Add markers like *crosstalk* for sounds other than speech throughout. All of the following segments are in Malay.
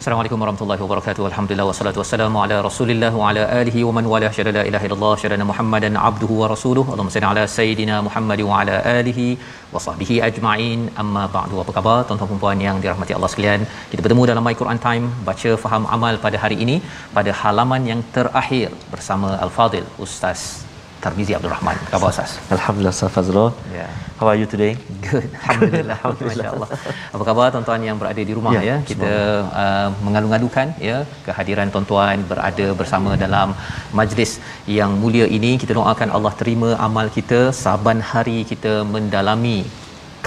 Assalamualaikum warahmatullahi wabarakatuh. Alhamdulillah wassalatu wassalamu ala Rasulillah wa ala alihi wa man wala syada la ilaha illallah syada Muhammadan abduhu wa rasuluhu. Allahumma salli ala sayidina Muhammad wa ala alihi wa sahbihi ajma'in. Amma ba'du. Apa khabar tuan-tuan dan puan yang dirahmati Allah sekalian? Kita bertemu dalam My Quran Time baca faham amal pada hari ini pada halaman yang terakhir bersama Al-Fadil Ustaz Tarmizi Abdul Rahman. Apa khabar Ustaz? Alhamdulillah Ustaz Fazrul. Ya. How are you today? Good. *laughs* Alhamdulillah. Masya-Allah. Apa khabar tuan-tuan yang berada di rumah ya? Ya, ya? Kita uh, mengalu-alukan ya kehadiran tuan-tuan berada bersama dalam majlis yang mulia ini. Kita doakan Allah terima amal kita saban hari kita mendalami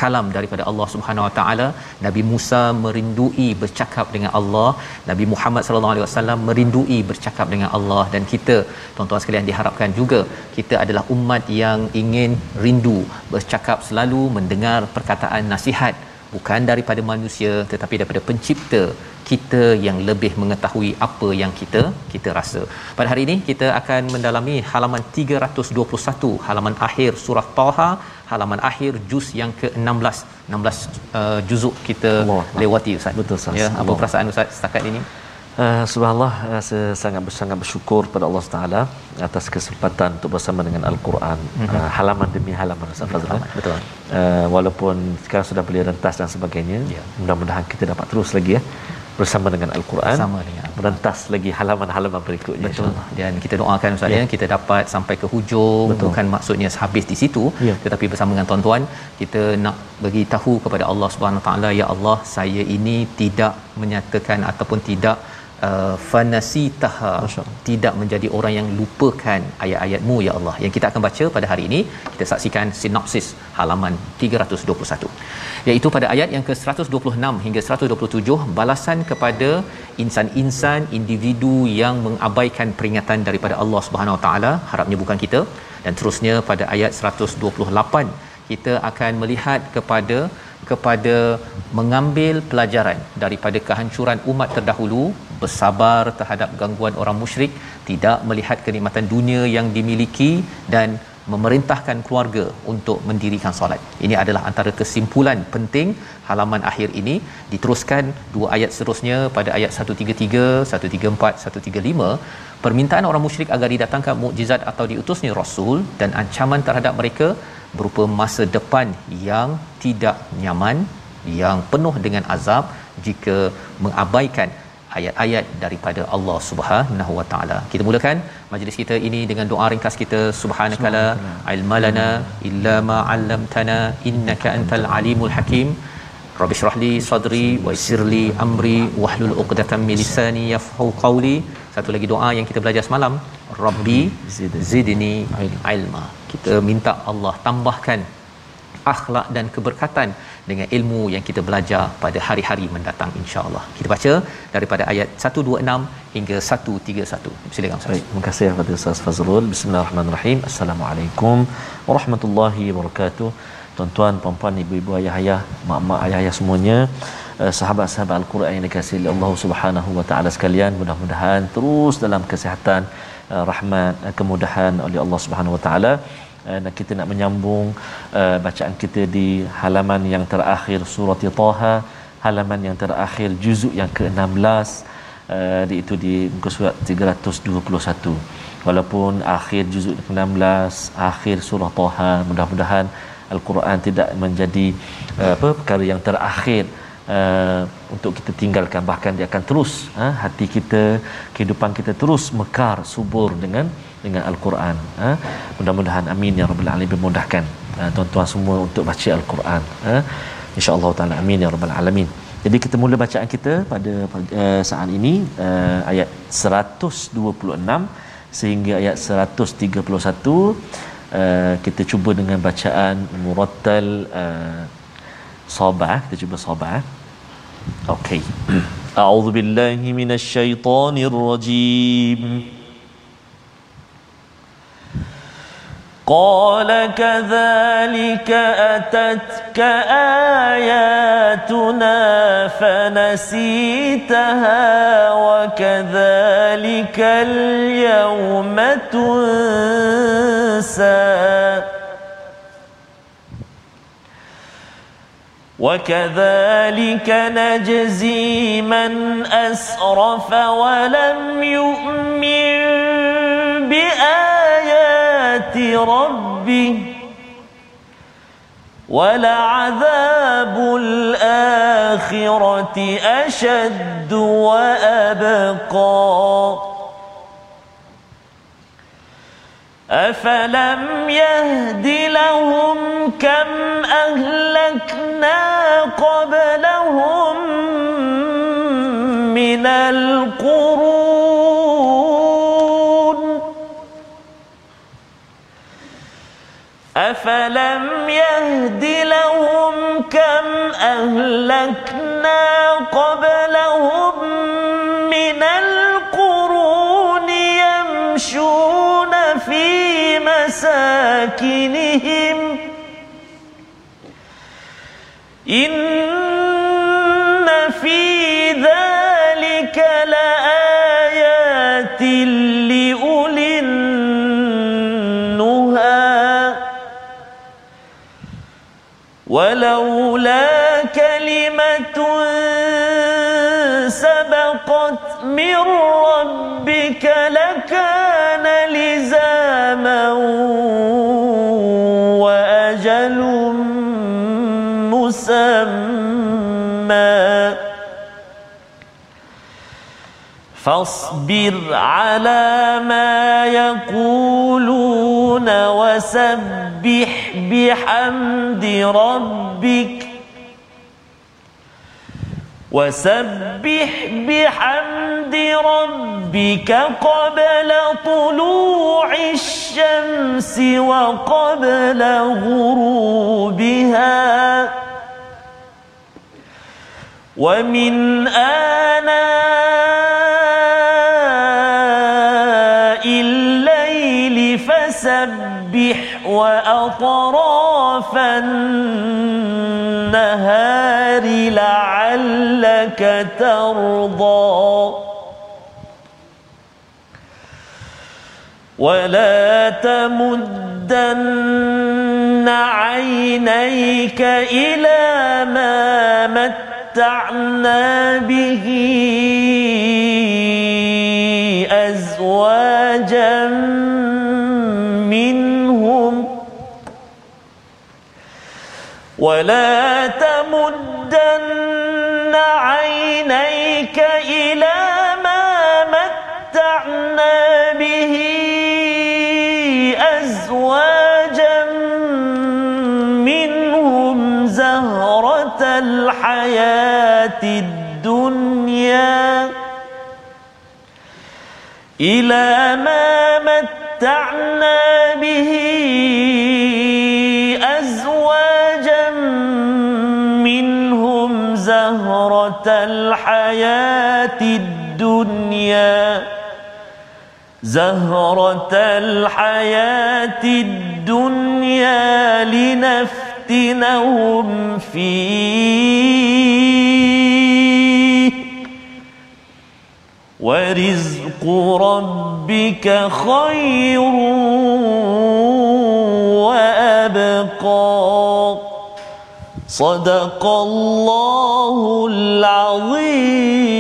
kalam daripada Allah Subhanahu Wa Taala. Nabi Musa merindui bercakap dengan Allah. Nabi Muhammad sallallahu alaihi wasallam merindui bercakap dengan Allah. Dan kita tuan-tuan sekalian diharapkan juga kita adalah umat yang ingin rindu bercakap selalu mendengar perkataan nasihat bukan daripada manusia tetapi daripada pencipta kita yang lebih mengetahui apa yang kita kita rasa. Pada hari ini kita akan mendalami halaman 321 halaman akhir surah Taha halaman akhir juz yang ke-16 16 uh, juzuk kita Allah. lewati ustaz. Betul, Ustaz. Ya, apa Allah. perasaan ustaz setakat ini? Uh, subhanallah uh, sangat sangat bersyukur pada Allah Taala atas kesempatan untuk bersama dengan Al-Quran mm-hmm. uh, halaman demi halaman Ustaz Fazrul. Halaman, betul. Uh, walaupun sekarang sudah boleh rentas dan sebagainya. Ya. Mudah-mudahan kita dapat terus lagi ya bersama dengan Al-Quran. Bersama dengan Al-Quran. Merentas lagi halaman-halaman berikutnya. Betul. Dan kita doakan ustaz Ya. ya kita dapat sampai ke hujung Betul. bukan maksudnya habis di situ Ya. tetapi bersama dengan tuan-tuan kita nak bagi tahu kepada Allah Subhanahu Taala ya Allah saya ini tidak menyatakan ataupun tidak uh, fanasitaha tidak menjadi orang yang lupakan ayat-ayatmu ya Allah. Yang kita akan baca pada hari ini kita saksikan sinopsis halaman 321 iaitu pada ayat yang ke-126 hingga 127 balasan kepada insan-insan individu yang mengabaikan peringatan daripada Allah Subhanahu Wa Taala harapnya bukan kita. Dan terusnya pada ayat 128 kita akan melihat kepada kepada mengambil pelajaran daripada kehancuran umat terdahulu bersabar terhadap gangguan orang musyrik tidak melihat kenikmatan dunia yang dimiliki dan memerintahkan keluarga untuk mendirikan solat. Ini adalah antara kesimpulan penting halaman akhir ini diteruskan dua ayat seterusnya pada ayat 133, 134, 135 permintaan orang musyrik agar didatangkan mukjizat atau diutusnya rasul dan ancaman terhadap mereka berupa masa depan yang tidak nyaman yang penuh dengan azab jika mengabaikan ayat-ayat daripada Allah Subhanahu Wa Taala. Kita mulakan majlis kita ini dengan doa ringkas kita subhanakala ilmalana illa ma 'allamtana innaka antal alimul hakim. Rabbi shrah li sadri wa yassir li amri wahlul 'uqdatam min lisani yafqahu qawli. Satu lagi doa yang kita belajar semalam, Rabbi zidni ilma. Kita minta Allah tambahkan akhlak dan keberkatan dengan ilmu yang kita belajar pada hari-hari mendatang insya-Allah. Kita baca daripada ayat 126 hingga 131. Silakan Ustaz. Baik, terima kasih kepada Ustaz Fazrul. Bismillahirrahmanirrahim. Assalamualaikum warahmatullahi wabarakatuh. Tuan-tuan, puan-puan, ibu-ibu, ayah-ayah, mak-mak, ayah-ayah semuanya, eh, sahabat-sahabat Al-Quran yang dikasihi oleh Allah Subhanahu wa taala sekalian, mudah-mudahan terus dalam kesihatan, eh, rahmat, eh, kemudahan oleh Allah Subhanahu wa taala. Eh, Dan kita nak menyambung uh, bacaan kita di halaman yang terakhir surah Taha, halaman yang terakhir juzuk yang ke-16 uh, iaitu di muka surat 321 walaupun akhir juzuk ke-16 akhir surah Taha mudah-mudahan al-Quran tidak menjadi uh, apa perkara yang terakhir uh, untuk kita tinggalkan. Bahkan dia akan terus uh, hati kita kehidupan kita terus mekar subur dengan dengan al-Quran. Uh. mudah-mudahan amin ya rabbal alamin. Memudahkan uh, tuan-tuan semua untuk baca al-Quran uh. insya-Allah taala amin ya rabbal alamin. Jadi kita mula bacaan kita pada uh, saat ini uh, ayat 126 sehingga ayat 131 uh, kita cuba dengan bacaan murattal uh, sabah. Kita cuba sabah. Okey. *clears throat* A'udzu billahi minasyaitonir قال كذلك أتتك آياتنا فنسيتها وكذلك اليوم تنسى وكذلك نجزي من أسرف ولم يؤمن بآيات ربه ولعذاب الآخرة أشد وأبقى. أفلم يهد لهم كم أهلكنا قبلهم من القرون أفلم يهد لهم كم أهلكنا قبلهم من القرون يمشون في مساكنهم. إن ولولا كلمة سبقت من ربك لكان لزاما وأجل مسمى. فاصبر على ما يقولون. وسبح بحمد ربك. وسبح بحمد ربك قبل طلوع الشمس وقبل غروبها. ومن آناء وأطراف النهار لعلك ترضى. ولا تمدن عينيك إلى ما متعنا به أزواجا ولا تمدن عينيك إلى ما متعنا به أزواجا منهم زهرة الحياة الدنيا إلى ما متعنا به الحياة الدنيا زهرة الحياة الدنيا لنفتنهم فيه. ورزق ربك خير وأبقى. صدق الله العظيم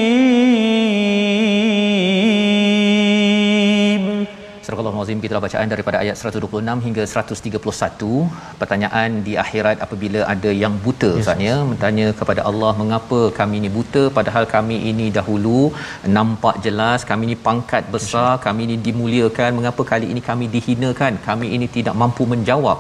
Astagfirullahalazim kita bacaan daripada ayat 126 hingga 131. Pertanyaan di akhirat apabila ada yang buta yes, Ustaz ya, bertanya kepada Allah mengapa kami ini buta padahal kami ini dahulu nampak jelas, kami ini pangkat besar, yes, kami ini dimuliakan, mengapa kali ini kami dihinakan? Kami ini tidak mampu menjawab.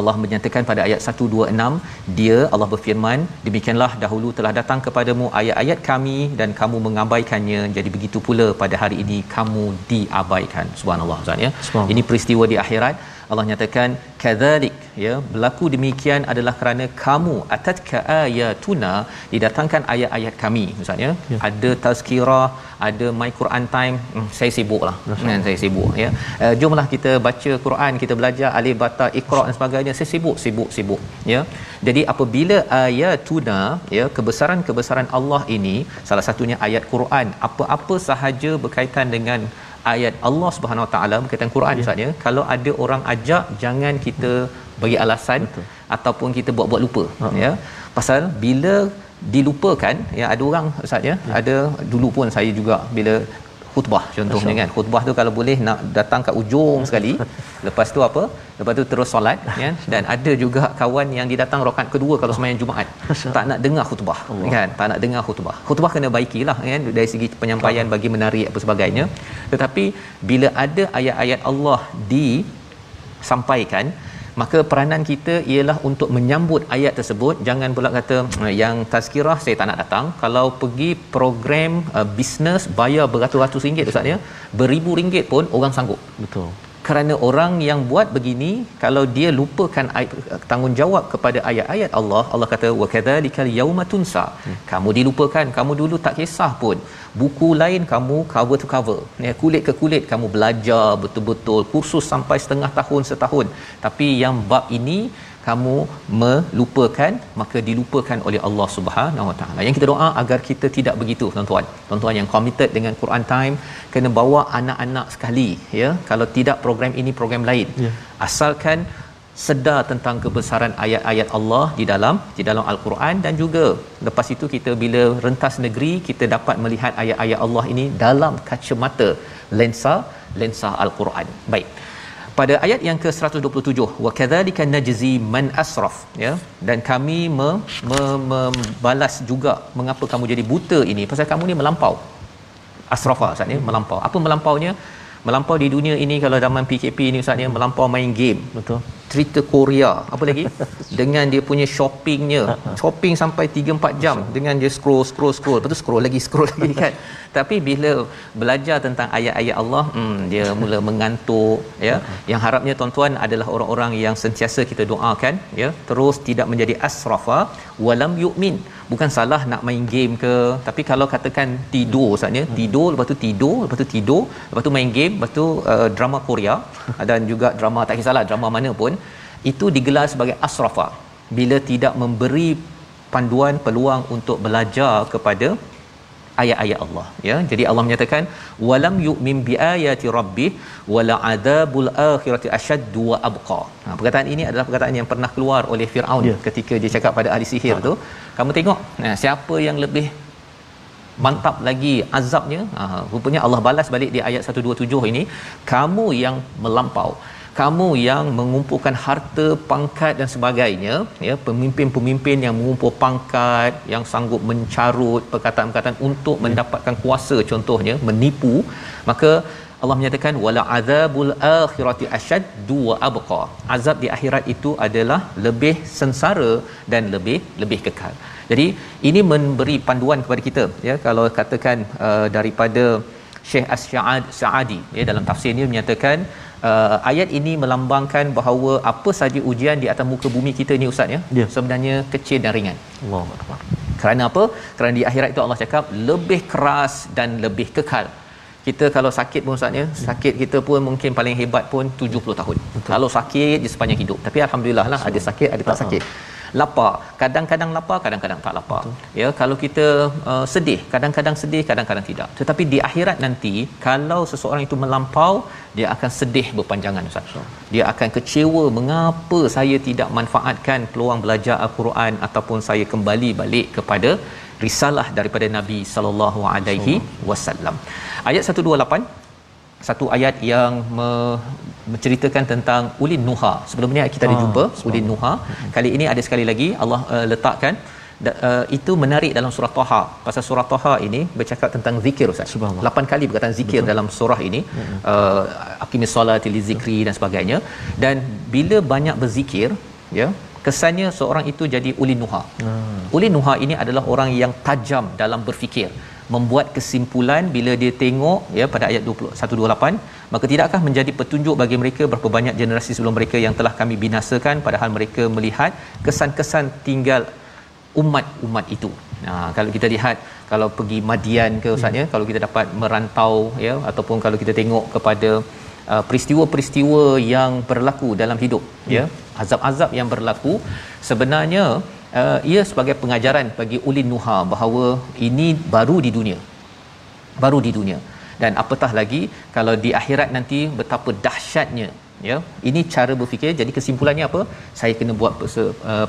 Allah menyatakan pada ayat 126 dia Allah berfirman demikianlah dahulu telah datang kepadamu ayat-ayat kami dan kamu mengabaikannya. Jadi begitu pula pada hari ini kamu diabaikan. Subhanallah ustaz ya. Ini peristiwa di akhirat. Allah nyatakan kadzalik ya. Berlaku demikian adalah kerana kamu atatka ayatuna didatangkan ayat-ayat kami misalnya ya. ada tazkirah ada my Quran time hmm, saya sibuklah. Kan saya sibuk ya. Uh, jomlah kita baca Quran kita belajar alif bata iqra dan sebagainya saya sibuk sibuk sibuk ya. Jadi apabila ayatuna ya kebesaran-kebesaran Allah ini salah satunya ayat Quran apa-apa sahaja berkaitan dengan ayat Allah Subhanahu Wa Taala berkaitan Quran Ustaz ya. Kalau ada orang ajak jangan kita bagi alasan Betul. ataupun kita buat-buat lupa uh-huh. ya. Pasal bila dilupakan ya ada orang Ustaz ya, ya. ada dulu pun saya juga bila khutbah contohnya kan khutbah tu kalau boleh nak datang kat ujung sekali *laughs* lepas tu apa lepas tu terus solat kan dan ada juga kawan yang didatang rakaat kedua kalau sembahyang Jumaat tak nak dengar khutbah Allah. kan tak nak dengar khutbah khutbah kena baikilah kan dari segi penyampaian bagi menarik apa sebagainya tetapi bila ada ayat-ayat Allah disampaikan maka peranan kita ialah untuk menyambut ayat tersebut. Jangan pula kata yang tazkirah saya tak nak datang. Kalau pergi program uh, bisnes bayar beratus-ratus ringgit ustaz ya beribu ringgit pun orang sanggup. Betul kerana orang yang buat begini kalau dia lupakan tanggungjawab kepada ayat-ayat Allah Allah kata wa kadzalikal yauma tunsa. Hmm. kamu dilupakan kamu dulu tak kisah pun. Buku lain kamu cover to cover. Ya kulit ke kulit kamu belajar betul-betul kursus sampai setengah tahun setahun. Tapi yang bab ini kamu melupakan maka dilupakan oleh Allah Subhanahu Wa Taala. Yang kita doa agar kita tidak begitu tuan-tuan. Tuan-tuan yang committed dengan Quran Time kena bawa anak-anak sekali ya. Kalau tidak program ini program lain. Ya. Asalkan sedar tentang kebesaran ayat-ayat Allah di dalam di dalam al-Quran dan juga lepas itu kita bila rentas negeri kita dapat melihat ayat-ayat Allah ini dalam kacamata lensa lensa al-Quran. Baik pada ayat yang ke-127 wa kadzalika najzi man asraf ya. Dan kami membalas me, juga mengapa kamu jadi buta ini. Pasal kamu ni melampau. Asrafa ni melampau. Apa melampaunya melampau di dunia ini kalau zaman PKP ni ustaz ni melampau main game betul? Cerita Korea apa lagi? *laughs* Dengan dia punya shoppingnya. Shopping sampai 3 4 jam dengan dia scroll scroll scroll. Lepas tu scroll lagi *laughs* scroll lagi kan? Tapi bila belajar tentang ayat-ayat Allah hmm, dia mula mengantuk ya. Yang harapnya tuan-tuan adalah orang-orang yang sentiasa kita doakan ya. Terus tidak menjadi asrafa walam yu'min. Bukan salah nak main game ke tapi kalau katakan tidur saatnya tidur lepas tu tidur lepas tu tidur lepas tu main game lepas tu uh, drama Korea *laughs* dan juga drama tak kisahlah drama mana pun itu digelar sebagai asrafa bila tidak memberi panduan peluang untuk belajar kepada ayat-ayat Allah ya jadi Allah menyatakan walam yu'min bi ayati rabbih wala adzabul akhirati ashaddu wa abqa ha, perkataan ini adalah perkataan yang pernah keluar oleh Firaun ya. ketika dia cakap pada ahli sihir ha. tu kamu tengok nah siapa yang lebih mantap lagi azabnya. Ha, rupanya Allah balas balik di ayat 127 ini kamu yang melampau kamu yang mengumpulkan harta pangkat dan sebagainya ya pemimpin-pemimpin yang mengumpul pangkat yang sanggup mencarut perkataan-perkataan untuk mendapatkan kuasa contohnya menipu maka Allah menyatakan wala azabul akhirati ashad wa abqa. Azab di akhirat itu adalah lebih sengsara dan lebih lebih kekal jadi ini memberi panduan kepada kita ya kalau katakan uh, daripada Syekh As-Sa'ad Sa'adi ya dalam tafsirnya menyatakan uh, ayat ini melambangkan bahawa apa saja ujian di atas muka bumi kita ni ustaz ya yeah. sebenarnya kecil dan ringan. Allahuakbar. Kerana apa? Kerana di akhirat itu Allah cakap lebih keras dan lebih kekal. Kita kalau sakit pun ustaz ya, sakit kita pun mungkin paling hebat pun 70 tahun. Betul. Kalau sakit di sepanjang hidup. Tapi alhamdulillah lah ada sakit ada tak sakit lapar. Kadang-kadang lapar kadang-kadang tak lapar. Betul. ya kalau kita uh, sedih kadang-kadang sedih kadang-kadang tidak. Tetapi di akhirat nanti kalau seseorang itu melampau dia akan sedih berpanjangan ustaz. Dia akan kecewa mengapa saya tidak manfaatkan peluang belajar al-Quran ataupun saya kembali balik kepada risalah daripada Nabi sallallahu alaihi wasallam. Ayat 128 satu ayat yang me- menceritakan tentang ulin nuha. Sebelum ni kita ada Ah, jumpa ulin nuha. Kali ini ada sekali lagi Allah uh, letakkan da, uh, itu menarik dalam surah Taha. Pasal surah Taha ini bercakap tentang zikir Ustaz. Lapan kali perkataan zikir Betul. dalam surah ini. Uh, aqimis solati li zikri dan sebagainya. Dan bila banyak berzikir, ya, kesannya seorang itu jadi ulin nuha. Hmm. Ulin nuha ini adalah orang yang tajam dalam berfikir membuat kesimpulan bila dia tengok ya pada ayat 2128 maka tidakkah menjadi petunjuk bagi mereka berapa banyak generasi sebelum mereka yang telah kami binasakan padahal mereka melihat kesan-kesan tinggal umat-umat itu. Nah, kalau kita lihat kalau pergi Madian ke ustaz ya, kalau kita dapat merantau ya ataupun kalau kita tengok kepada uh, peristiwa-peristiwa yang berlaku dalam hidup hmm. ya, azab-azab yang berlaku sebenarnya uh, ia sebagai pengajaran bagi ulin nuha bahawa ini baru di dunia. Baru di dunia. Dan apatah lagi kalau di akhirat nanti betapa dahsyatnya ya ini cara berfikir. Jadi kesimpulannya apa? Saya kena buat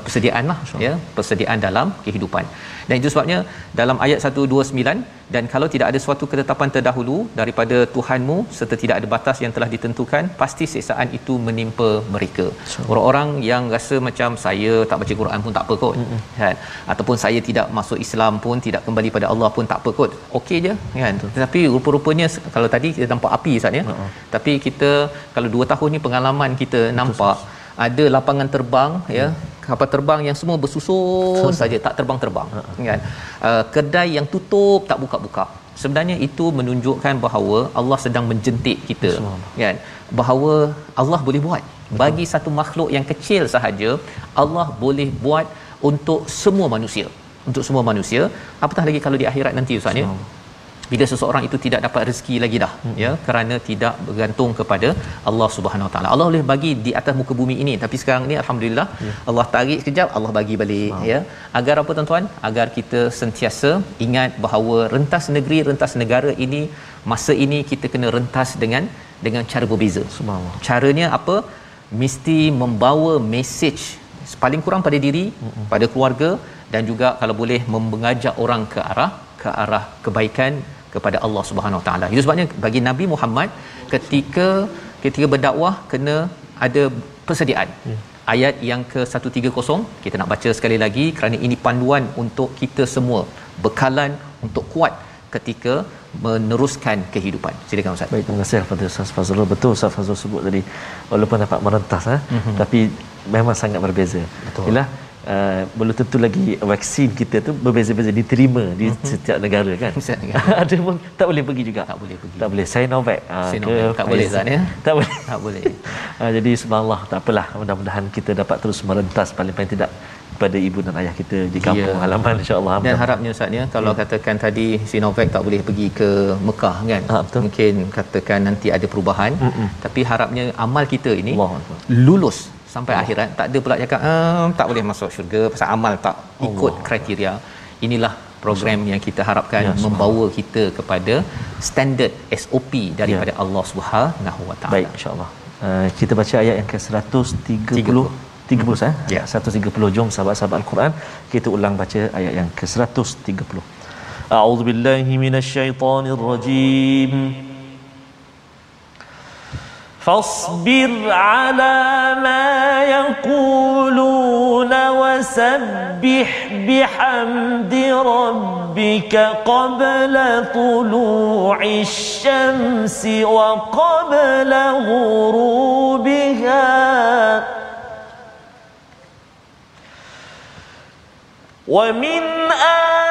persediaan lah ya persediaan dalam kehidupan. Dan itu sebabnya dalam ayat 129 dan kalau tidak ada suatu ketetapan terdahulu daripada Tuhanmu serta tidak ada batas yang telah ditentukan pasti siksaan itu menimpa mereka. Orang-orang yang rasa macam saya tak baca Quran pun tak apa kot mm-hmm. kan? Ataupun saya tidak masuk Islam pun tidak kembali pada Allah pun tak apa kot okey je kan? Betul. tetapi rupa-rupanya kalau tadi kita nampak api Ustaz ya? Uh-huh. tapi kita kalau 2 tahun ni pengalaman kita Betul, nampak ada lapangan terbang hmm. ya kapal terbang yang semua bersusun saja tak terbang-terbang uh-huh. kan. Uh, kedai yang tutup tak buka-buka. Sebenarnya itu menunjukkan bahawa Allah sedang menjentik kita kan. Bahawa Allah boleh buat. Betul. bagi satu makhluk yang kecil sahaja Allah boleh buat untuk semua manusia. Untuk semua manusia. Apatah lagi kalau di akhirat nanti ustaz ya bila seseorang itu tidak dapat rezeki lagi dah hmm. ya kerana tidak bergantung kepada Allah Subhanahu Wa Taala. Allah boleh bagi di atas muka bumi ini tapi sekarang ni alhamdulillah ya. Allah tarik sekejap Allah bagi balik wow. ya. Agar apa tuan-tuan? Agar kita sentiasa ingat bahawa rentas negeri rentas negara ini masa ini kita kena rentas dengan dengan cara berbeza. Subhanallah. Caranya apa? Mesti membawa message paling kurang pada diri, hmm. pada keluarga dan juga kalau boleh mengajak orang ke arah ke arah kebaikan kepada Allah Subhanahu Taala. Itu sebabnya bagi Nabi Muhammad ketika ketika berdakwah kena ada persediaan. Hmm. Ayat yang ke-130 kita nak baca sekali lagi kerana ini panduan untuk kita semua bekalan untuk kuat ketika meneruskan kehidupan. Silakan Ustaz. Baik, terima kasih kepada Ustaz Fazrul. Betul Ustaz Fazrul sebut tadi walaupun dapat merentas eh, mm-hmm. tapi memang sangat berbeza. Betul. Yalah, uh, belum tentu lagi vaksin kita tu berbeza-beza diterima di mm-hmm. setiap negara kan? *laughs* Setiap negara. Ada pun tak boleh pergi juga. Tak boleh pergi. Tak boleh. Sinovac uh, Sinovac. Ke tak boleh Zan ya? *laughs* Tak boleh. Tak boleh. Uh, *laughs* jadi subhanallah tak apalah. Mudah-mudahan kita dapat terus merentas paling-paling tidak pada ibu dan ayah kita di kampung ya. halaman insyaallah. Dan harapnya ustaz ya kalau ya. katakan tadi Sinovac tak boleh pergi ke Mekah kan? Ha, betul. mungkin katakan nanti ada perubahan. Mm-mm. tapi harapnya amal kita ini Allah. lulus sampai Allah. akhirat tak ada pula cakap ehm, tak boleh masuk syurga pasal amal tak ikut Allah. kriteria. Inilah program yang kita harapkan ya, membawa kita kepada standard SOP daripada ya. Allah Subhanahu Wa Taala. Baik insyaallah. Uh, kita baca ayat yang ke-130 30 eh? Ya. 130 jom sahabat-sahabat al-Quran kita ulang baca ayat yang ke-130 A'udzubillahi minasyaitonirrajim فاصبر على ما يقولون وسبح بحمد ربك قبل طلوع الشمس وقبل غروبها. ومن آناء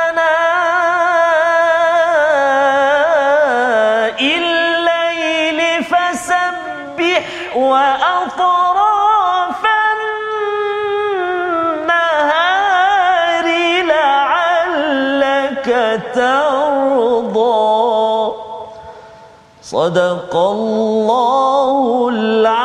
وأطراف النهار لعلك ترضى. صدق الله العظيم.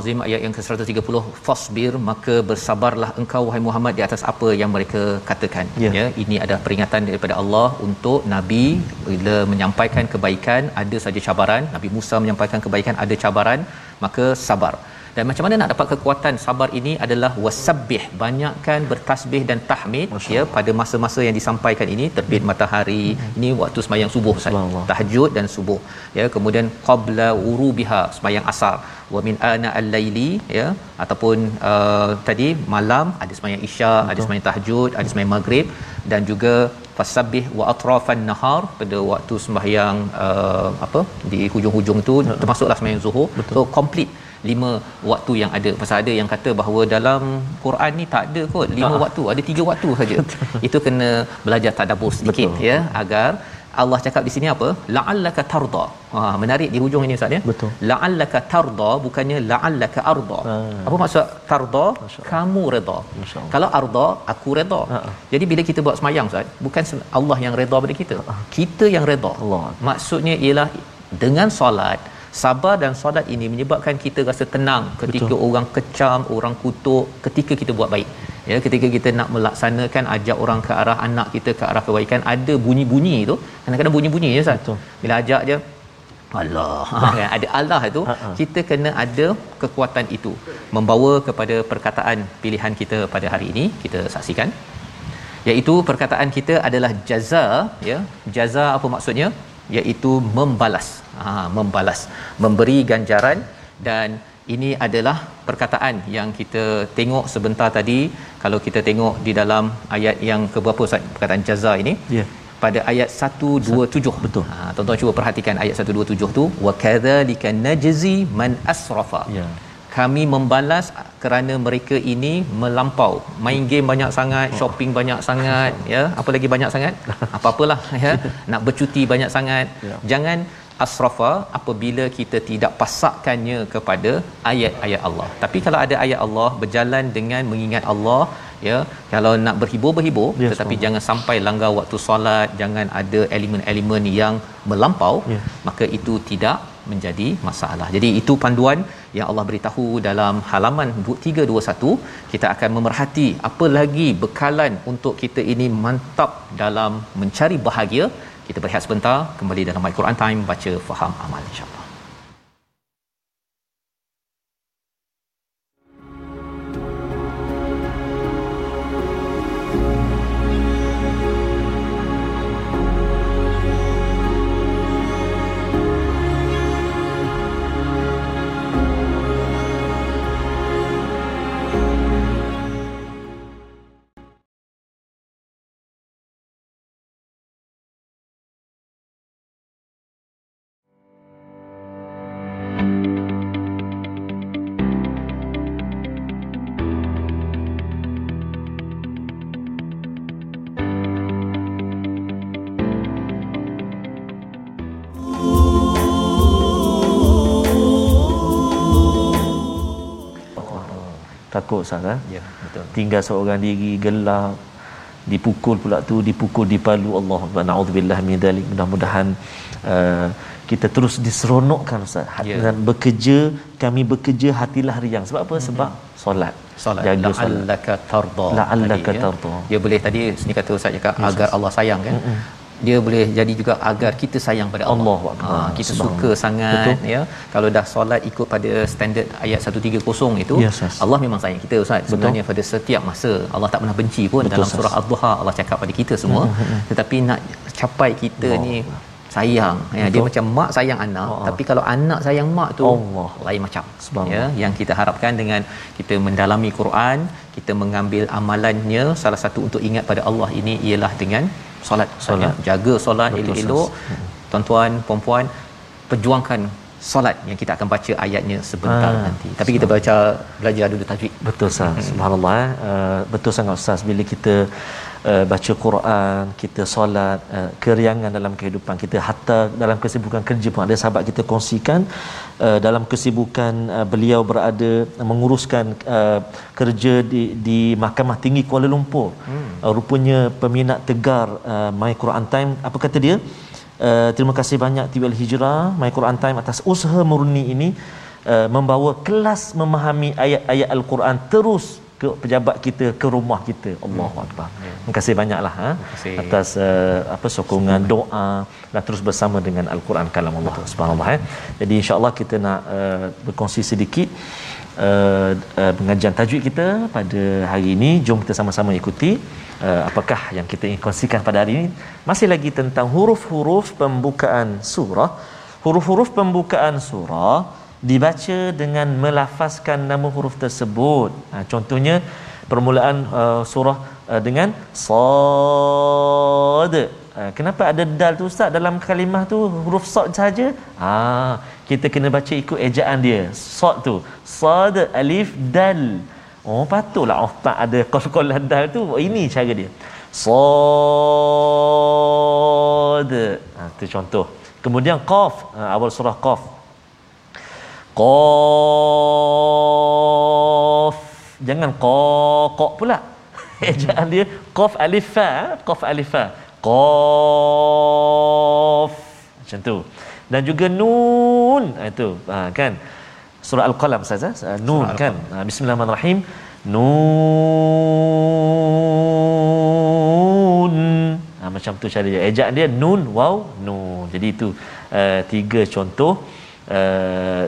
Al-Azim ayat yang ke-130 fasbir maka bersabarlah engkau wahai Muhammad di atas apa yang mereka katakan. Ya, ya ini adalah peringatan daripada Allah untuk nabi bila menyampaikan kebaikan ada saja cabaran. Nabi Musa menyampaikan kebaikan ada cabaran maka sabar dan macam mana nak dapat kekuatan sabar ini adalah wasabbih banyakkan bertasbih dan tahmid Masya ya pada masa-masa yang disampaikan ini terbit matahari Hmm. ini waktu sembahyang subuh Ustaz. Tahajud dan subuh ya. Kemudian qabla wurubiha sembahyang asar. Wa min ana al-laili ya. Ataupun uh, tadi malam ada sembahyang isya Betul. ada sembahyang tahajud ada sembahyang maghrib. Dan juga fasabbih wa atrafan nahar pada waktu sembahyang uh, apa di hujung-hujung tu termasuklah sembahyang zuhur. Betul. so complete lima waktu yang ada. Pasal ada yang kata bahawa dalam Quran ni tak ada kot. Lima Ah. waktu. Ada tiga waktu saja. *laughs* Itu kena belajar tadabbur sedikit Betul. ya. Agar Allah cakap di sini apa? La'allaka tarda. Ha menarik di hujung ini ustaz ya. Betul. la'allaka tarda bukannya la'allaka arda. Ah. apa maksud tarda? Kamu redha kalau arda aku redha Ah, ah. jadi bila kita buat semayang ustaz bukan Allah yang redha pada kita. Kita yang redha Allah. maksudnya ialah dengan solat sabar dan solat ini menyebabkan kita rasa tenang ketika Betul. Orang kecam orang kutuk ketika kita buat baik. Ya ketika kita nak melaksanakan ajak orang ke arah anak kita ke arah kebaikan ada bunyi-bunyi tu. Kadang-kadang bunyi-bunyi je Ustaz? Betul. bila ajak je Allah. *laughs* Kan ada Allah itu Ha, ha. kita kena ada kekuatan itu. Membawa kepada perkataan pilihan kita pada hari ini kita saksikan. Iaitu perkataan kita adalah jaza ya. Jaza apa maksudnya iaitu membalas. Ha membalas. Memberi ganjaran dan ini adalah perkataan yang kita tengok sebentar tadi. Kalau kita tengok di dalam ayat yang ke berapa Ustaz? Perkataan jaza ini. Ya. pada ayat 127 Betul. ha tuan-tuan cuba perhatikan ayat 127 tu. Wa kadzalika najzi man asrafa. Ya. Kami membalas kerana mereka ini melampau. Main game banyak sangat shopping banyak sangat *laughs* ya. Apa lagi banyak sangat? *laughs* Apa-apalah ya. *laughs* Nak bercuti banyak sangat. Ya. jangan asrafa apabila kita tidak pasakkannya kepada ayat-ayat Allah. Tapi kalau ada ayat Allah berjalan dengan mengingat Allah ya. Kalau nak berhibur-berhibur Ya, tetapi subhanallah. jangan sampai langgar waktu solat jangan ada elemen-elemen yang melampau Ya. maka itu tidak menjadi masalah. Jadi itu panduan yang Allah beritahu dalam halaman 321 kita akan memerhati apa lagi bekalan untuk kita ini mantap dalam mencari bahagia. Kita berehat sebentar kembali dalam My Quran Time baca faham amal insya-Allah. Ustaz eh? Ya, betul. tinggal seorang diri gelap dipukul pula tu dipukul dipalu Allah naudzubillah min dalik mudah-mudahan uh, kita terus diseronokkan ustaz Ya. hati dan bekerja kami bekerja hatilah riang sebab apa sebab solat Solat jaga solat la'allaka tarda. La'allaka ya. tarda. Dia boleh tadi sini kata ustaz cakap agar Allah sayang kan. Dia boleh jadi juga agar kita sayang pada Allah. Akbar. Ha, kita suka sangat Betul. ya. Kalau dah solat ikut pada standard ayat 130 itu, Yes, yes. Allah memang sayang kita ustaz. Sebenarnya pada setiap masa Allah tak pernah benci pun Betul, dalam surah Ad-Duha Allah cakap pada kita semua. Tetapi nak capai kita ni sayang ya dia Betul. macam mak sayang anak ha. tapi kalau anak sayang mak tu Allah. lain macam ya yang kita harapkan dengan kita mendalami Quran kita mengambil amalannya salah satu untuk ingat pada Allah ini ialah dengan solat Solat. ya. jaga solat elok-elok tuan-tuan puan-puan perjuangkan solat yang kita akan baca ayatnya sebentar Ah, nanti tapi kita baca belajar dulu tajwid Betul Ustaz. Subhanallah. eh. Uh, betul sangat Ustaz bila kita uh, baca Quran, kita solat, uh, keriangan dalam kehidupan kita hatta dalam kesibukan kerja pun ada sahabat kita kongsikan uh, dalam kesibukan uh, beliau berada uh, menguruskan uh, kerja di di Mahkamah Tinggi Kuala Lumpur. Hmm. Uh, rupanya peminat tegar uh, My Quran Time apa kata dia? Uh, terima kasih banyak TV Al Hijrah My Quran Time atas usaha murni ini uh, membawa kelas memahami ayat-ayat Al-Quran terus ke pejabat kita ke rumah kita. Allahu akbar. Terima kasih banyaklah ha? Kasih. atas uh, apa sokongan doa dan terus bersama dengan Al-Quran kalam Allah Subhanallah eh. Jadi insya-Allah kita nak uh, berkongsi sedikit uh, uh, pengajian tajwid kita pada hari ini. Jom kita sama-sama ikuti uh, apakah yang kita ingin kongsikan pada hari ini. Masih lagi tentang huruf-huruf pembukaan surah. Huruf-huruf pembukaan surah dibaca dengan melafazkan nama huruf tersebut. Ha, contohnya permulaan uh, surah uh, dengan sad. Uh, kenapa ada dal tu ustaz? Dalam kalimah tu huruf sad saja? Ah kita kena baca ikut ejaan dia. Sad tu. Sad alif dal. Oh patutlah tak ada qaf dal tu. Oh, ini cara dia. Sad. Ha, tu contoh. Kemudian qaf. Ha, awal surah qaf qaf. Jangan qaq pula. *laughs* Ejaan dia. Qaf alif fa qaf alif fa. Qaf. Macam tu. Dan juga nun. Ha, itu. Ha, kan? Surah al-qalam ustaz ha? nun surah kan? Ha, bismillahirrahmanirrahim. Nun. Ha, macam tu cara dia ejaan dia nun waw nun. Jadi itu uh, tiga contoh uh,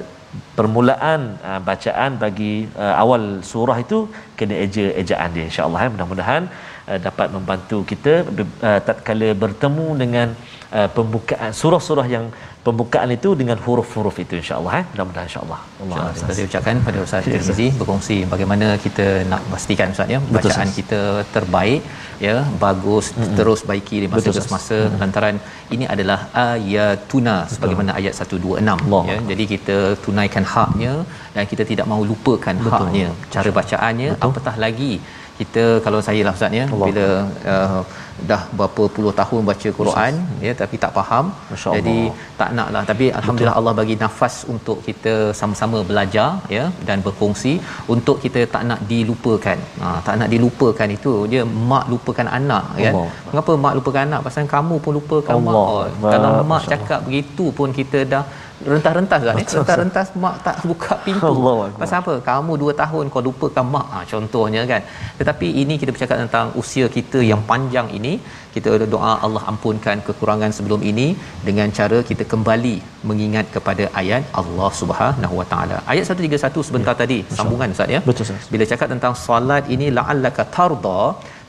permulaan uh, bacaan bagi uh, awal surah itu kena eja ejaan dia insyaallah ya mudah-mudahan uh, dapat membantu kita uh, tatkala bertemu dengan uh, pembukaan surah-surah yang pembukaan itu dengan huruf-huruf itu insyaallah eh. Mudah-mudahan insyaallah. Allah saya ucapkan pada Ustaz Tirmizi berkongsi bagaimana kita nak pastikan Ustaz ya bacaan Betul, kita terbaik ya bagus mm-hmm. terus baiki di masa ke semasa mm-hmm. lantaran ini adalah ayatuna sebagaimana ayat 126 Allah. ya. Jadi kita tunaikan haknya dan kita tidak mahu lupakan Betul. haknya cara bacaannya. Betul. apatah lagi kita kalau saya lah ustaz ya bila uh, dah berapa puluh tahun baca Quran Ustaz. ya tapi tak faham jadi tak naklah tapi alhamdulillah Betul. Allah bagi nafas untuk kita sama-sama belajar ya dan berkongsi untuk kita tak nak dilupakan. Ha, tak nak dilupakan itu dia mak lupakan anak kan mengapa mak lupakan anak? Pasal kamu pun lupakan Allah. mak. Oh, kalau mak cakap begitu pun kita dah rentas-rentas kan ni rentas-rentas mak tak buka *laughs* pintu. Allah pasal apa? Kamu 2 tahun kau lupakan mak ha, contohnya kan. Tetapi ini kita bercakap tentang usia kita yang panjang ini. Kita doa Allah ampunkan kekurangan sebelum ini dengan cara kita kembali mengingat kepada ayat Allah Subhanahu Wa Taala. Ayat 131 sebentar ya. tadi. sambungan ustaz ya? Betul ustaz. Bila cakap tentang solat ini la'allaka tarda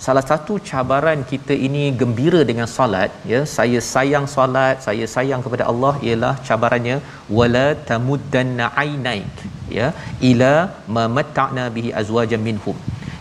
salah satu cabaran kita ini gembira dengan solat ya saya sayang solat saya sayang kepada Allah ialah cabarannya wala tamuddanna ainaik ya ila mamatta'na bihi azwajan minhum.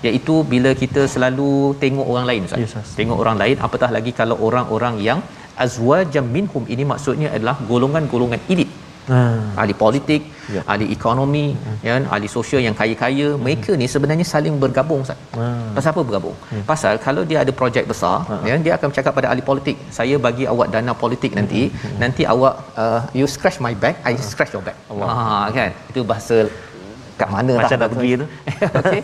Iaitu bila kita selalu tengok orang lain ustaz. Yes, tengok orang lain apatah lagi kalau orang-orang yang azwajam minhum ini maksudnya adalah golongan-golongan elit. Hmm. ahli politik, ya. ahli ekonomi, hmm. ya, ahli sosial yang kaya-kaya, hmm. mereka ni sebenarnya saling bergabung Ustaz. Hmm. Pasal apa bergabung? Hmm. Pasal kalau dia ada projek besar, hmm. ya, dia akan bercakap pada ahli politik, saya bagi awak dana politik nanti, hmm. nanti awak uh, you scratch my back, I hmm. scratch your back. Allah. Ha kan? Itu bahasa kat mana macam nak pergi tu *laughs* okey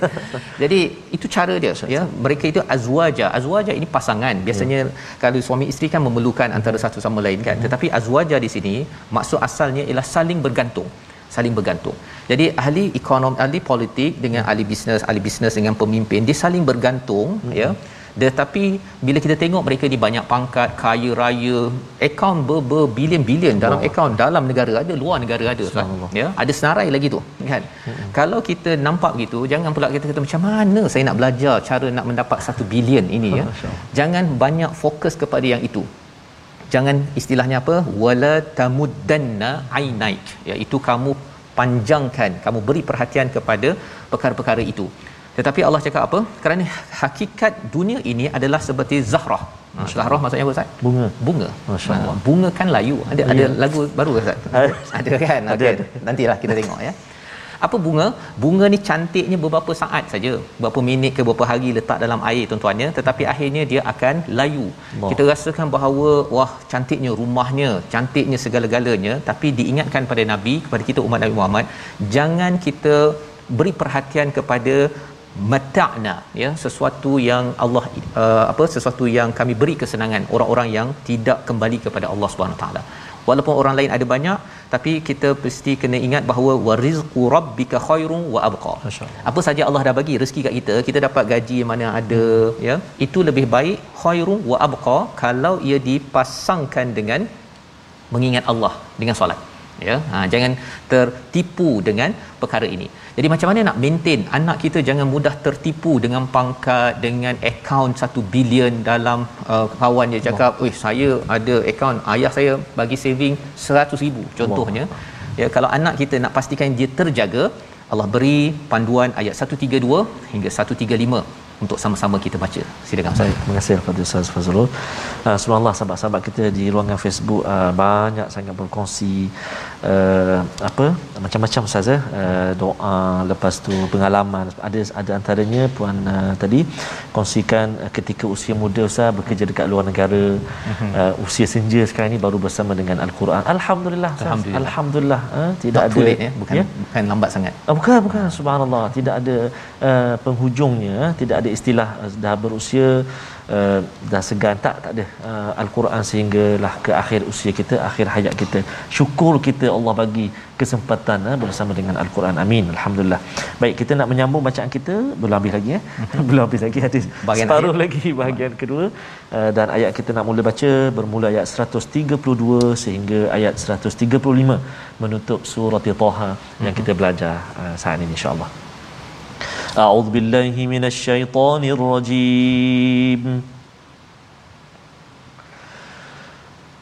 jadi itu cara dia ya mereka itu azwaja azwaja ini pasangan biasanya hmm. kalau suami isteri kan memerlukan antara satu sama lain kan hmm. tetapi azwaja di sini maksud asalnya ialah saling bergantung saling bergantung. Jadi ahli ekonomi, ahli politik dengan ahli bisnes, ahli bisnes dengan pemimpin dia saling bergantung hmm. ya. Tetapi bila kita tengok mereka ni banyak pangkat kaya raya akaun ber, berbilion-bilion dalam akaun dalam negara ada luar negara ada kan ya. Ada senarai lagi tu kan. Hmm. kalau kita nampak gitu jangan pula kita kata macam mana saya nak belajar cara nak mendapat satu bilion ini ya? *laughs* Jangan banyak fokus kepada yang itu jangan istilahnya apa wala tamuddanna ainaik iaitu kamu panjangkan kamu beri perhatian kepada perkara-perkara itu tetapi Allah cakap apa? Kerana hakikat dunia ini adalah seperti zahrah. Ha, zahrah maksudnya apa Ustaz? Bunga. Bunga. Masya-Allah. Ha, bunga kan layu. Ada ada ya. lagu baru Ustaz? ada kan? Okey. Nantilah kita tengok ya. Apa bunga? Bunga ni cantiknya beberapa saat saja. Beberapa minit ke beberapa hari letak dalam air tuan-tuannya, tetapi akhirnya dia akan layu. Allah. Kita rasakan bahawa wah cantiknya rumahnya, cantiknya segala-galanya, tapi diingatkan pada Nabi, kepada kita umat Nabi Muhammad, jangan kita beri perhatian kepada mata'na ya sesuatu yang Allah uh, apa sesuatu yang kami beri kesenangan orang-orang yang tidak kembali kepada Allah Subhanahu taala walaupun orang lain ada banyak tapi kita mesti kena ingat bahawa warizqu rabbika khairun wa abqa apa saja Allah dah bagi rezeki kat kita kita dapat gaji mana ada hmm. ya itu lebih baik khairun wa abqa kalau ia dipasangkan dengan mengingat Allah dengan solat ya? Ha, jangan tertipu dengan perkara ini. Jadi macam mana nak maintain anak kita jangan mudah tertipu dengan pangkat dengan akaun 1 bilion dalam uh, kawan dia cakap oi saya ada akaun ayah saya bagi saving 100 ribu contohnya. Ya kalau anak kita nak pastikan dia terjaga Allah beri panduan ayat 132 hingga 135 untuk sama-sama kita baca. Silakan Ustaz. Terima kasih kepada Ustaz Fazrul. Uh, Subhanallah sahabat-sahabat kita di ruangan Facebook uh, banyak sangat berkongsi uh, apa macam-macam Ustaz uh, doa lepas tu pengalaman ada ada antaranya puan uh, tadi kongsikan uh, ketika usia muda Ustaz bekerja dekat luar negara uh, usia senja sekarang ni baru bersama dengan al-Quran. Alhamdulillah. Ustaz. Alhamdulillah. Alhamdulillah uh, tidak Not ada late, ya? bukan ya? bukan lambat sangat. Uh, bukan bukan subhanallah tidak ada uh, penghujungnya tidak ada ada istilah uh, dah berusia uh, dah segan tak tak ada uh, al-Quran sehinggalah ke akhir usia kita akhir hayat kita. Syukur kita Allah bagi kesempatan uh, bersama dengan al-Quran. Amin. Alhamdulillah. Baik kita nak menyambung bacaan kita. Belum habis lagi ya *laughs* belum habis lagi hadis. Bahagian separuh akhir. lagi bahagian kedua. Uh, dan ayat kita nak mula baca bermula ayat 132 sehingga ayat 135 menutup surah Taha yang kita belajar uh, saat ini insyaallah أعوذ بالله من الشيطان الرجيم.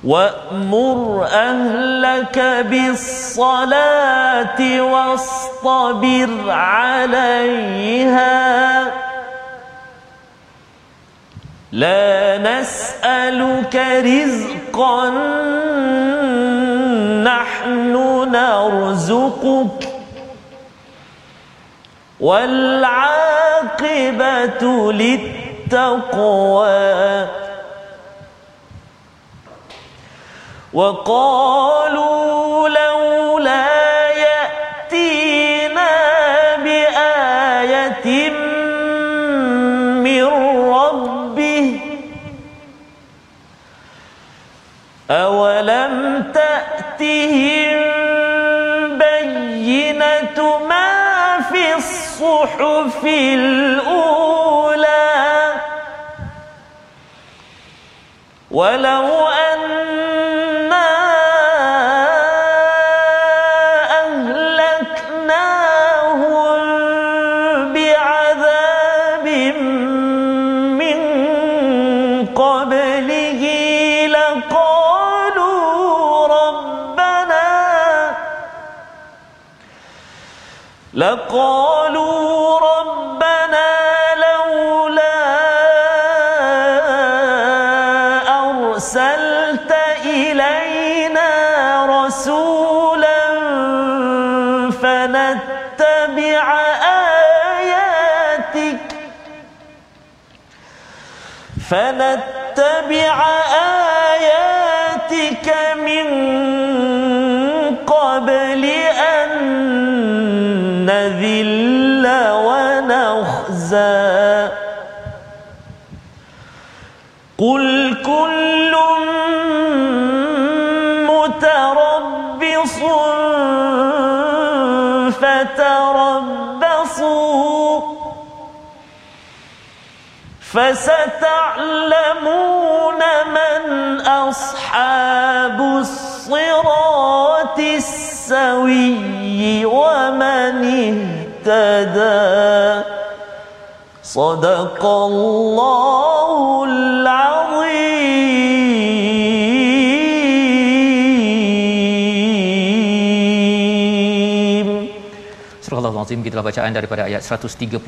وأمر أهلك بالصلاة واصطبر عليها. لا نسألك رزقا نحن نرزقك. والعاقبة للتقوى. وقالوا الصحف الأولى ولو فنتبع أن فستعلمون من أصحاب الصراط السوي ومن اهتدى. صدق الله العظيم. Al-Azim kita bacaan daripada ayat 132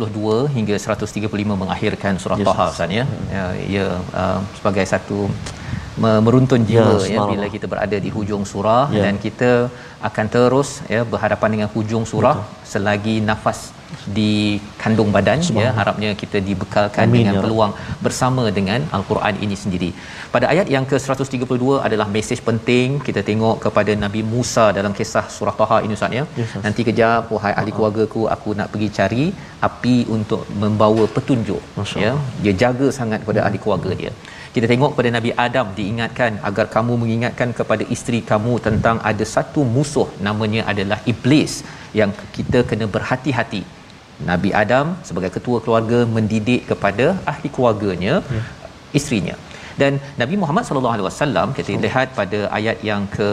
hingga 135 mengakhirkan surah yes, Taha Ustaz ya. Ya, ya uh, sebagai satu meruntun jiwa ya, ya bila kita berada di hujung surah ya. dan kita akan terus ya berhadapan dengan hujung surah Betul. selagi nafas di kandung badan ya harapnya kita dibekalkan Amin, dengan ya peluang bersama dengan al-Quran ini sendiri. Pada ayat yang ke-132 adalah mesej penting kita tengok kepada Nabi Musa dalam kisah surah Taha ini Ustaz ya. Yes, Nanti kejap wahai ahli keluargaku aku nak pergi cari api untuk membawa petunjuk ya. Dia jaga sangat kepada ahli keluarga dia. Kita tengok pada Nabi Adam diingatkan agar kamu mengingatkan kepada isteri kamu tentang ada satu musuh namanya adalah iblis yang kita kena berhati-hati Nabi Adam sebagai ketua keluarga mendidik kepada ahli keluarganya ya. isterinya dan Nabi Muhammad sallallahu alaihi wasallam kita lihat pada ayat yang ke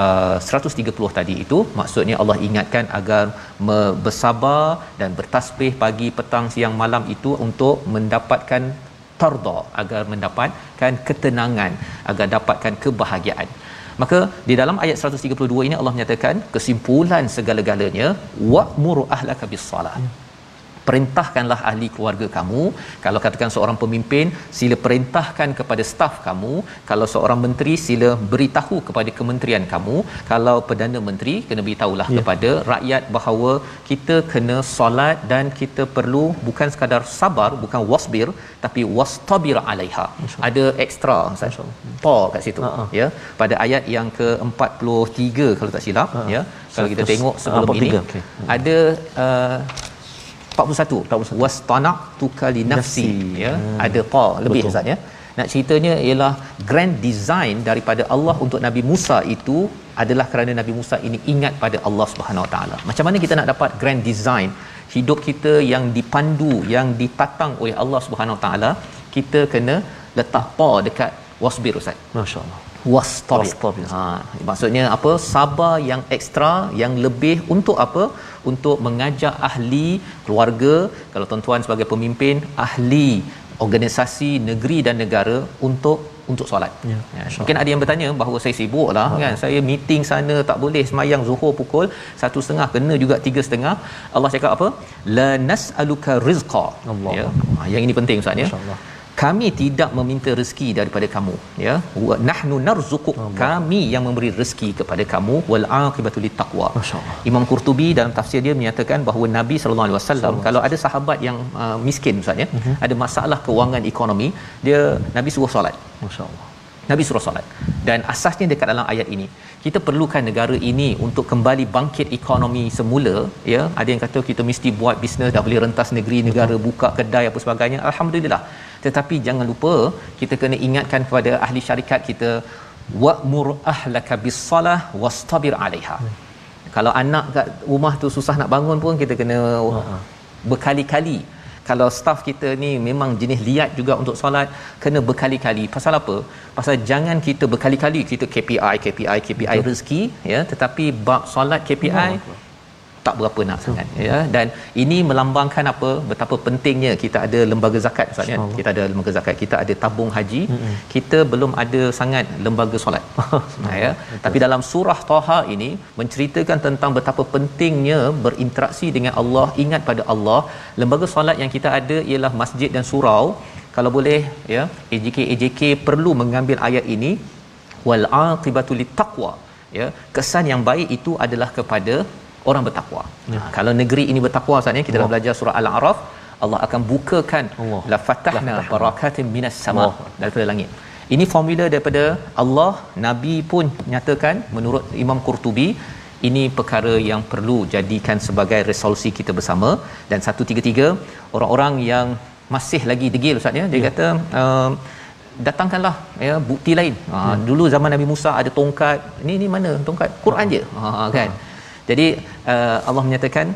uh, 130 tadi itu maksudnya Allah ingatkan agar bersabar dan bertasbih pagi petang siang malam itu untuk mendapatkan tarda agar mendapatkan ketenangan agar dapatkan kebahagiaan. Maka di dalam ayat 132 ini Allah menyatakan kesimpulan segala-galanya wa'mur ahlaka bis salat ya perintahkanlah ahli keluarga kamu. Kalau katakan seorang pemimpin sila perintahkan kepada staf kamu. Kalau seorang menteri sila beritahu kepada kementerian kamu. Kalau perdana menteri kena beritahulah ya. kepada rakyat bahawa kita kena solat dan kita perlu bukan sekadar sabar bukan wasbir tapi wastabir alaiha. Ada ekstra ustaz. Pa kat situ uh-huh. ya. Pada ayat yang ke-43 kalau tak silap uh-huh. ya. Kalau kita tengok sebelum uh, ini okay. ada uh, 41 41 wastana tukali nafsi ya hmm. ada pa lebih ustaz ya nak ceritanya ialah grand design daripada Allah untuk Nabi Musa itu adalah kerana Nabi Musa ini ingat pada Allah Subhanahu Wa Taala. Macam mana kita nak dapat grand design hidup kita yang dipandu, yang ditatang oleh Allah Subhanahu Wa Taala? Kita kena letak pa dekat wasbir Ustaz. Masya-Allah. Wastabir. Ha, maksudnya apa? Sabar yang ekstra, yang lebih untuk apa? untuk mengajak ahli keluarga kalau tuan-tuan sebagai pemimpin ahli organisasi negeri dan negara untuk untuk solat. Ya, ya. Mungkin ada yang bertanya bahawa saya sibuk lah ha. kan. Saya meeting sana tak boleh semayang zuhur pukul 1.30 kena juga 3.30. Allah cakap apa? La nas'aluka rizqa. Allah. Ya. Ha, yang ini penting Ustaz ya kami tidak meminta rezeki daripada kamu ya. Nahnu narzuquk kami yang memberi rezeki kepada kamu. Wal aqibatu littaqwa Imam Qurtubi dalam tafsir dia menyatakan bahawa Nabi sallallahu alaihi wasallam kalau ada sahabat yang uh, miskin ustaz ya uh-huh. ada masalah kewangan ekonomi dia Nabi suruh solat. Masyaallah. Nabi suruh solat. Dan asasnya dekat dalam ayat ini kita perlukan negara ini untuk kembali bangkit ekonomi semula ya. Ada yang kata kita mesti buat bisnes dah boleh rentas negeri negara buka kedai apa sebagainya. Alhamdulillah tetapi jangan lupa kita kena ingatkan kepada ahli syarikat kita wa'mur ahlaka bis-salah wastabir 'alaiha. Hmm. Kalau anak kat rumah tu susah nak bangun pun kita kena uh-huh. berkali-kali. Kalau staff kita ni memang jenis liat juga untuk solat, kena berkali-kali. Pasal apa? Pasal jangan kita berkali-kali kita KPI, KPI, KPI Betul. rezeki ya, tetapi bab solat KPI tak berapa nak sangat ya. Dan ini melambangkan apa betapa pentingnya kita ada lembaga zakat Ustaz ya. Kita ada lembaga zakat kita ada tabung haji. Mm-hmm. kita belum ada sangat lembaga solat. *laughs* Ya. Tapi dalam surah Taha ini menceritakan tentang betapa pentingnya berinteraksi dengan Allah ingat pada Allah. Lembaga solat yang kita ada ialah masjid dan surau. Kalau boleh ya AJK AJK perlu mengambil ayat ini. Wal aqibatu littaqwa ya. Kesan yang baik itu adalah kepada orang bertakwa. Ya. Ha, kalau negeri ini bertakwa saatnya kita dah belajar surah Al-A'raf, Allah akan bukakan la fatahna barakatin minas sama daripada langit. Ini formula daripada Allah, Nabi pun nyatakan menurut Imam Qurtubi ini perkara yang perlu jadikan sebagai resolusi kita bersama dan 133 orang-orang yang masih lagi degil ustaz ya dia ya. kata uh, datangkanlah ya bukti lain. Ha, ya. dulu zaman Nabi Musa ada tongkat. Ini ni mana tongkat? Quran ha. je. Ha kan. Ha. Jadi uh, Allah menyatakan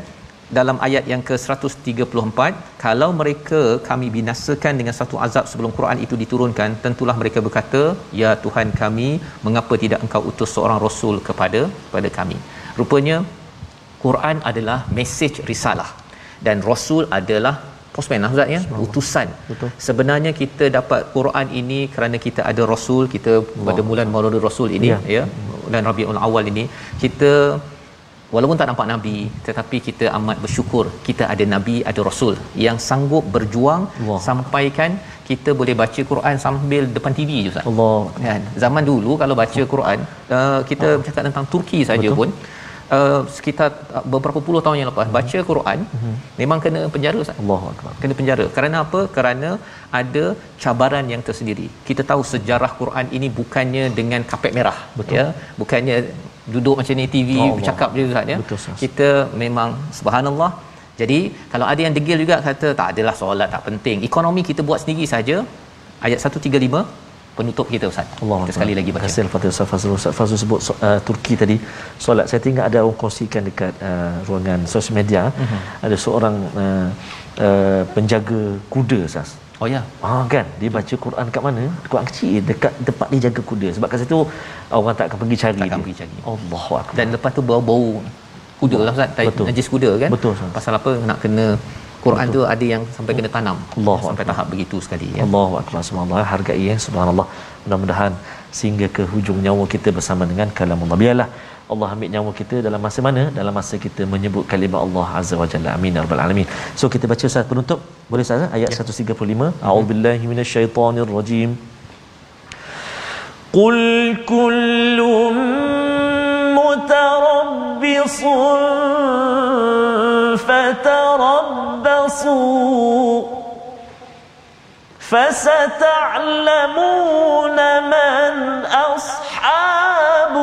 dalam ayat yang ke-134 kalau mereka kami binasakan dengan satu azab sebelum Quran itu diturunkan tentulah mereka berkata ya Tuhan kami mengapa tidak engkau utus seorang rasul kepada kepada kami? Rupanya Quran adalah mesej risalah dan rasul adalah postman lah Ustaz ya? Utusan. Betul. sebenarnya kita dapat Quran ini kerana kita ada rasul kita pada bulan Maulud Rasul ini ya, ya? Dan Rabiul Awal ini kita walaupun tak nampak nabi tetapi kita amat bersyukur kita ada nabi ada rasul yang sanggup berjuang Allah. sampaikan kita boleh baca Quran sambil depan TV je Ustaz. Allah. Kan? Zaman dulu kalau baca Quran uh, kita Allah. cakap tentang Turki saja pun uh, sekitar uh, beberapa puluh tahun yang lepas baca Quran uh-huh. memang kena penjara Ustaz. Allah Kena penjara. Kerana apa? Kerana ada cabaran yang tersendiri. Kita tahu sejarah Quran ini bukannya dengan kapet merah Betul. ya. Bukannya duduk macam ni TV oh, bercakap je Ustaz ya. Betul, kita memang subhanallah. Jadi kalau ada yang degil juga kata tak adalah solat tak penting. Ekonomi kita buat sendiri saja. Ayat 135 penutup kita Ustaz. Allah kita sekali lagi baca. Terima kasih Ustaz Fazrul. Ustaz Fazrul sebut uh, Turki tadi solat. Saya tengok ada orang kongsikan dekat uh, ruangan sosial media. Uh-huh. Ada seorang uh, uh, penjaga kuda Ustaz. Oh ya. Ah kan, dia baca Quran kat mana? Quran kecil dekat tempat dia jaga kuda. Sebab kat situ orang tak akan pergi cari Tak akan dia. pergi cari. Allahu akbar. Dan lepas tu bau-bau kuda lah Ustaz. Tai- Betul. Najis kuda kan? Betul, Ustaz. Pasal apa nak kena Quran tu ada yang sampai kena tanam. Allahu sampai Akbar. tahap begitu sekali ya. Allahu akbar subhanallah hargai ya subhanallah mudah-mudahan sehingga ke hujung nyawa kita bersama dengan kalamullah biarlah Allah ambil nyawa kita dalam masa mana dalam masa kita menyebut kalimah Allah azza wa jalla amin ya rabbal alamin so kita baca satu penutup boleh Ustaz eh? ayat ya. 135 a'udzubillahi minasyaitonirrajim قل كل متربص فتربصوا فستعلمون من أصحاب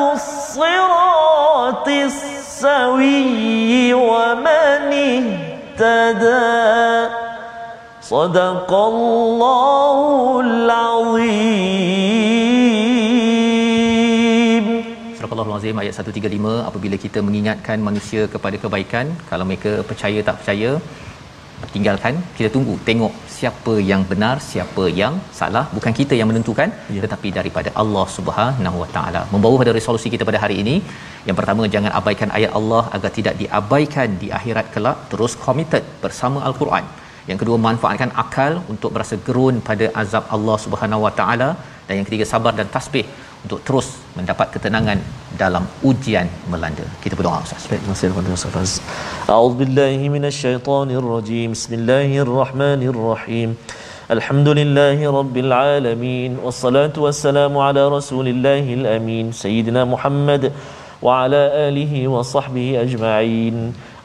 الصراط السوي ومن اهتدى صدق الله العظيم Surah Al-Azim ayat 135 apabila kita mengingatkan manusia kepada kebaikan kalau mereka percaya tak percaya tinggalkan kita tunggu tengok siapa yang benar siapa yang salah. Bukan kita yang menentukan Ya. tetapi daripada Allah Subhanahu Wa Taala. Membawa pada resolusi kita pada hari ini yang pertama jangan abaikan ayat Allah agar tidak diabaikan di akhirat kelak. Terus committed bersama al-Quran. Yang kedua manfaatkan akal untuk berasa gerun pada azab Allah Subhanahu Wa Taala. Dan yang ketiga sabar dan tasbih untuk terus mendapat ketenangan dalam ujian melanda. Kita berdoa Ustaz. Baik, masih kepada Ustaz Faz. A'udzu billahi minasyaitonir rajim. Bismillahirrahmanirrahim. Alhamdulillahi rabbil alamin wassalatu wassalamu ala rasulillahil amin sayyidina Muhammad wa ala alihi wa sahbihi ajma'in.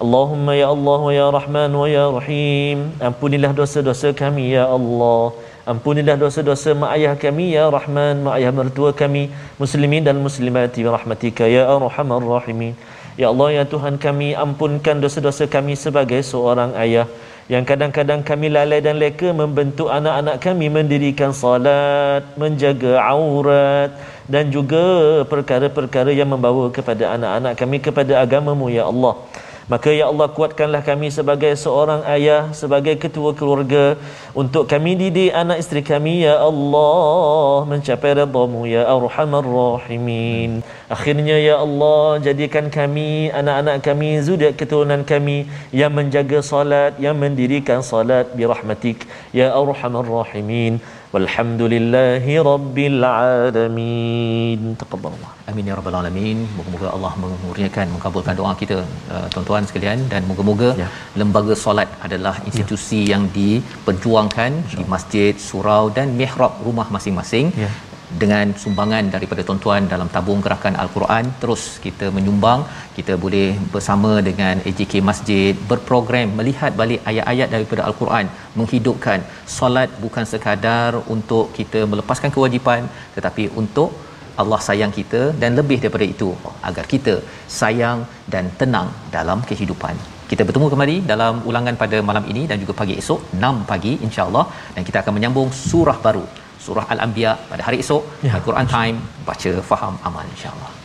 Allahumma ya Allah wa ya Rahman wa ya Rahim. Ampunilah dosa-dosa kami ya Allah. Ampunilah dosa-dosa mak ayah kami ya Rahman, mak ayah mertua kami, muslimin dan muslimat bi rahmatika ya arhamar rahimin. Ya Allah ya Tuhan kami, ampunkan dosa-dosa kami sebagai seorang ayah yang kadang-kadang kami lalai dan leka membentuk anak-anak kami mendirikan salat, menjaga aurat dan juga perkara-perkara yang membawa kepada anak-anak kami kepada agamamu ya Allah. Maka ya Allah kuatkanlah kami sebagai seorang ayah, sebagai ketua keluarga untuk kami didik anak isteri kami ya Allah mencapai redha-Mu ya Arhamar Rahimin. Akhirnya ya Allah jadikan kami anak-anak kami zuriat keturunan kami yang menjaga salat, yang mendirikan salat bi rahmatik ya Arhamar Rahimin. Walhamdulillahi Rabbil Alamin. Taqabbalallah. Amin ya rabbal alamin. Moga-moga Allah mengurniakan mengabulkan doa kita uh, tuan-tuan sekalian dan moga-moga Ya. lembaga solat adalah institusi yang diperjuangkan di masjid, surau dan mihrab rumah masing-masing. Ya. Dengan sumbangan daripada tuan-tuan dalam tabung gerakan Al-Quran. Terus kita menyumbang kita boleh bersama dengan AJK Masjid berprogram melihat balik ayat-ayat daripada Al-Quran menghidupkan solat bukan sekadar untuk kita melepaskan kewajipan tetapi untuk Allah sayang kita dan lebih daripada itu agar kita sayang dan tenang dalam kehidupan. Kita bertemu kembali dalam ulangan pada malam ini dan juga pagi esok 6 pagi insya-Allah dan kita akan menyambung surah baru surah Al-Anbiya pada hari esok Ya. Al-Quran Time baca faham amal insya-Allah.